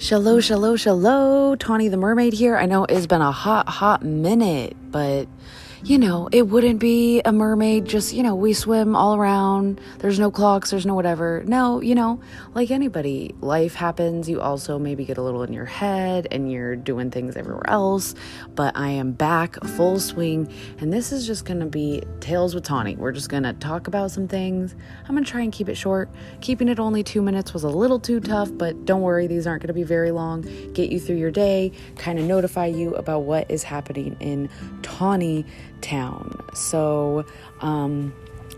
Shallow, shallow, shallow. Tawny the Mermaid here. I know it's been a hot, hot minute, but you know, it wouldn't be a mermaid, just, you know, we swim all around. There's no clocks, there's no whatever. No, you know, like anybody, life happens. You also maybe get a little in your head and you're doing things everywhere else. But I am back full swing, and this is just gonna be Tales with Tawny. We're just gonna talk about some things. I'm gonna try and keep it short. Keeping it only two minutes was a little too tough, but don't worry, these aren't gonna be very long. Get you through your day, kind of notify you about what is happening in Tawny town. So, um,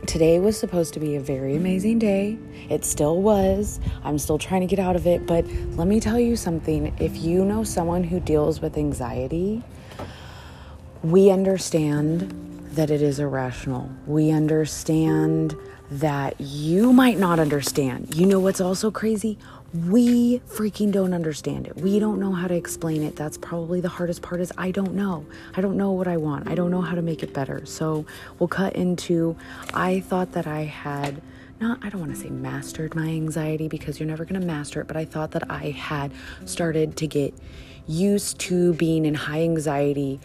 today was supposed to be a very amazing day. It still was. I'm still trying to get out of it. But let me tell you something if you know someone who deals with anxiety, we understand that it is irrational. We understand that you might not understand. You know what's also crazy? we freaking don't understand it. We don't know how to explain it. That's probably the hardest part is I don't know. I don't know what I want. I don't know how to make it better. So we'll cut into I thought that I had not I don't want to say mastered my anxiety because you're never going to master it, but I thought that I had started to get used to being in high anxiety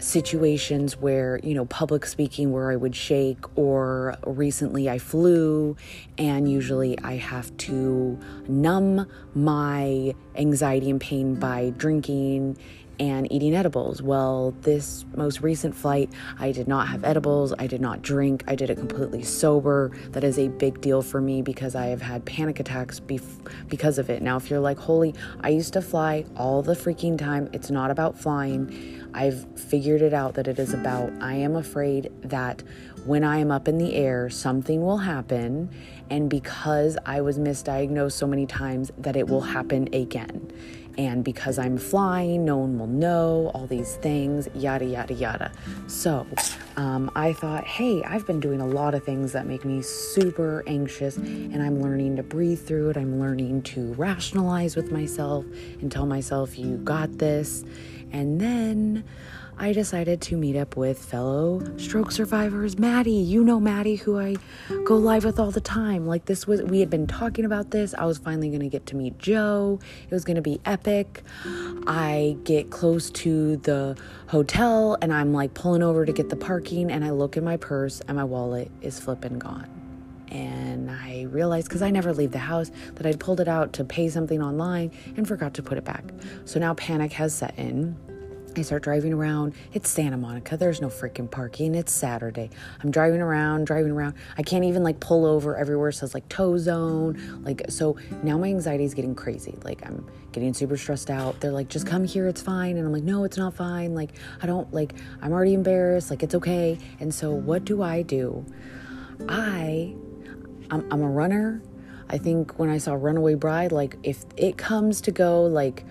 situations where, you know, public speaking where I would shake, or recently I flew, and usually I have to numb my anxiety and pain by drinking and eating edibles. Well, this most recent flight, I did not have edibles, I did not drink, I did it completely sober. That is a big deal for me because I have had panic attacks bef- because of it. Now, if you're like, holy, I used to fly all the freaking time, it's not about flying. I've figured it out that it is about I am afraid that when I am up in the air, something will happen. And because I was misdiagnosed so many times, that it will happen again. And because I'm flying, no one will know all these things, yada, yada, yada. So um, I thought, hey, I've been doing a lot of things that make me super anxious, and I'm learning to breathe through it. I'm learning to rationalize with myself and tell myself, you got this. And then I decided to meet up with fellow stroke survivors. Maddie, you know Maddie, who I go live with all the time. Like this was, we had been talking about this. I was finally going to get to meet Joe. It was going to be epic. I get close to the hotel and I'm like pulling over to get the parking, and I look in my purse and my wallet is flipping gone and I realized because I never leave the house that I'd pulled it out to pay something online and forgot to put it back. So now panic has set in. I start driving around. It's Santa Monica. There's no freaking parking. It's Saturday. I'm driving around, driving around. I can't even like pull over everywhere. It says like tow zone. Like, so now my anxiety is getting crazy. Like, I'm getting super stressed out. They're like, just come here. It's fine. And I'm like, no, it's not fine. Like, I don't like, I'm already embarrassed. Like, it's okay. And so, what do I do? I, I'm, I'm a runner. I think when I saw Runaway Bride, like, if it comes to go like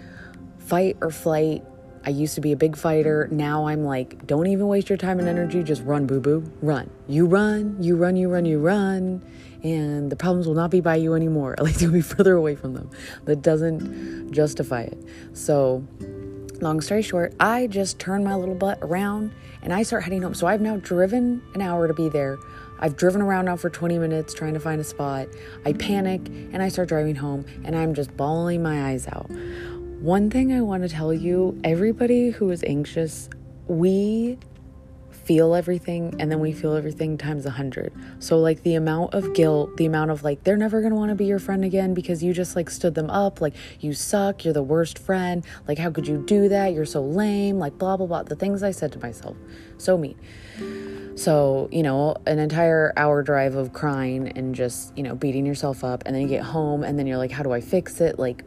fight or flight, I used to be a big fighter. Now I'm like, don't even waste your time and energy. Just run, boo boo. Run. You run, you run, you run, you run. And the problems will not be by you anymore. At least you'll be further away from them. That doesn't justify it. So, long story short, I just turn my little butt around and I start heading home. So I've now driven an hour to be there. I've driven around now for 20 minutes trying to find a spot. I panic and I start driving home and I'm just bawling my eyes out. One thing I want to tell you everybody who is anxious, we feel everything and then we feel everything times a hundred. So, like, the amount of guilt, the amount of like, they're never gonna wanna be your friend again because you just like stood them up, like, you suck, you're the worst friend, like, how could you do that? You're so lame, like, blah, blah, blah. The things I said to myself, so mean. So, you know, an entire hour drive of crying and just, you know, beating yourself up, and then you get home and then you're like, how do I fix it? Like,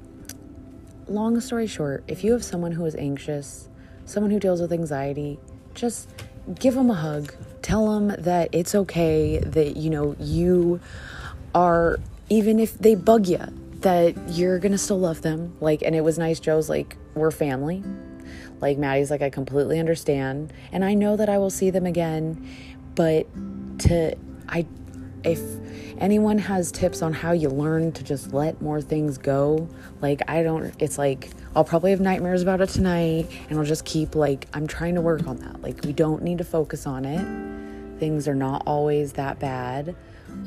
long story short, if you have someone who is anxious, someone who deals with anxiety, just give them a hug. Tell them that it's okay, that, you know, you are, even if they bug you, that you're gonna still love them. Like, and it was nice. Joe's like, we're family. Like, Maddie's like, I completely understand. And I know that I will see them again. But to, I, if anyone has tips on how you learn to just let more things go, like I don't, it's like I'll probably have nightmares about it tonight and I'll just keep like, I'm trying to work on that. Like, we don't need to focus on it. Things are not always that bad.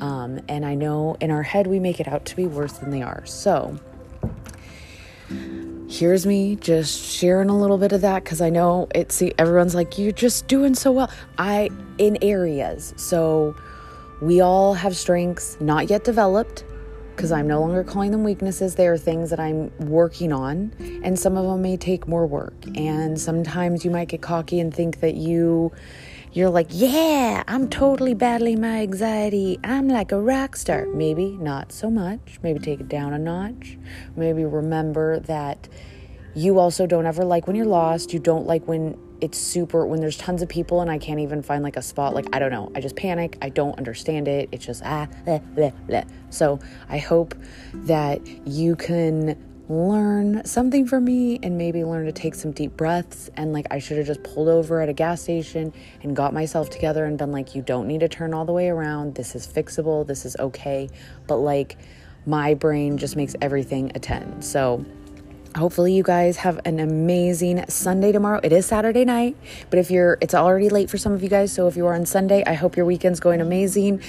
Um, and I know in our head we make it out to be worse than they are. So, here's me just sharing a little bit of that because I know it's everyone's like, you're just doing so well. I, in areas. So we all have strengths not yet developed because I'm no longer calling them weaknesses. They are things that I'm working on, and some of them may take more work. And sometimes you might get cocky and think that you you're like, yeah, I'm totally battling my anxiety. I'm like a rock star. Maybe not so much. Maybe take it down a notch. Maybe remember that you also don't ever like when you're lost. You don't like when it's super, when there's tons of people and I can't even find like a spot. Like, I don't know. I just panic. I don't understand it. It's just, ah, bleh, bleh, bleh. So I hope that you can learn something from me and maybe learn to take some deep breaths. And like, I should have just pulled over at a gas station and got myself together and been like, you don't need to turn all the way around. This is fixable. This is okay. But like, my brain just makes everything a 10. So, hopefully you guys have an amazing sunday tomorrow. It is saturday night but if you're it's already late for some of you guys so if you are on sunday i hope your weekend's going amazing.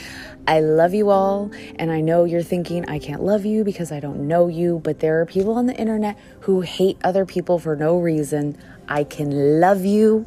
I love you all and i know you're thinking i can't love you because i don't know you but there are people on the internet who hate other people for no reason. I can love you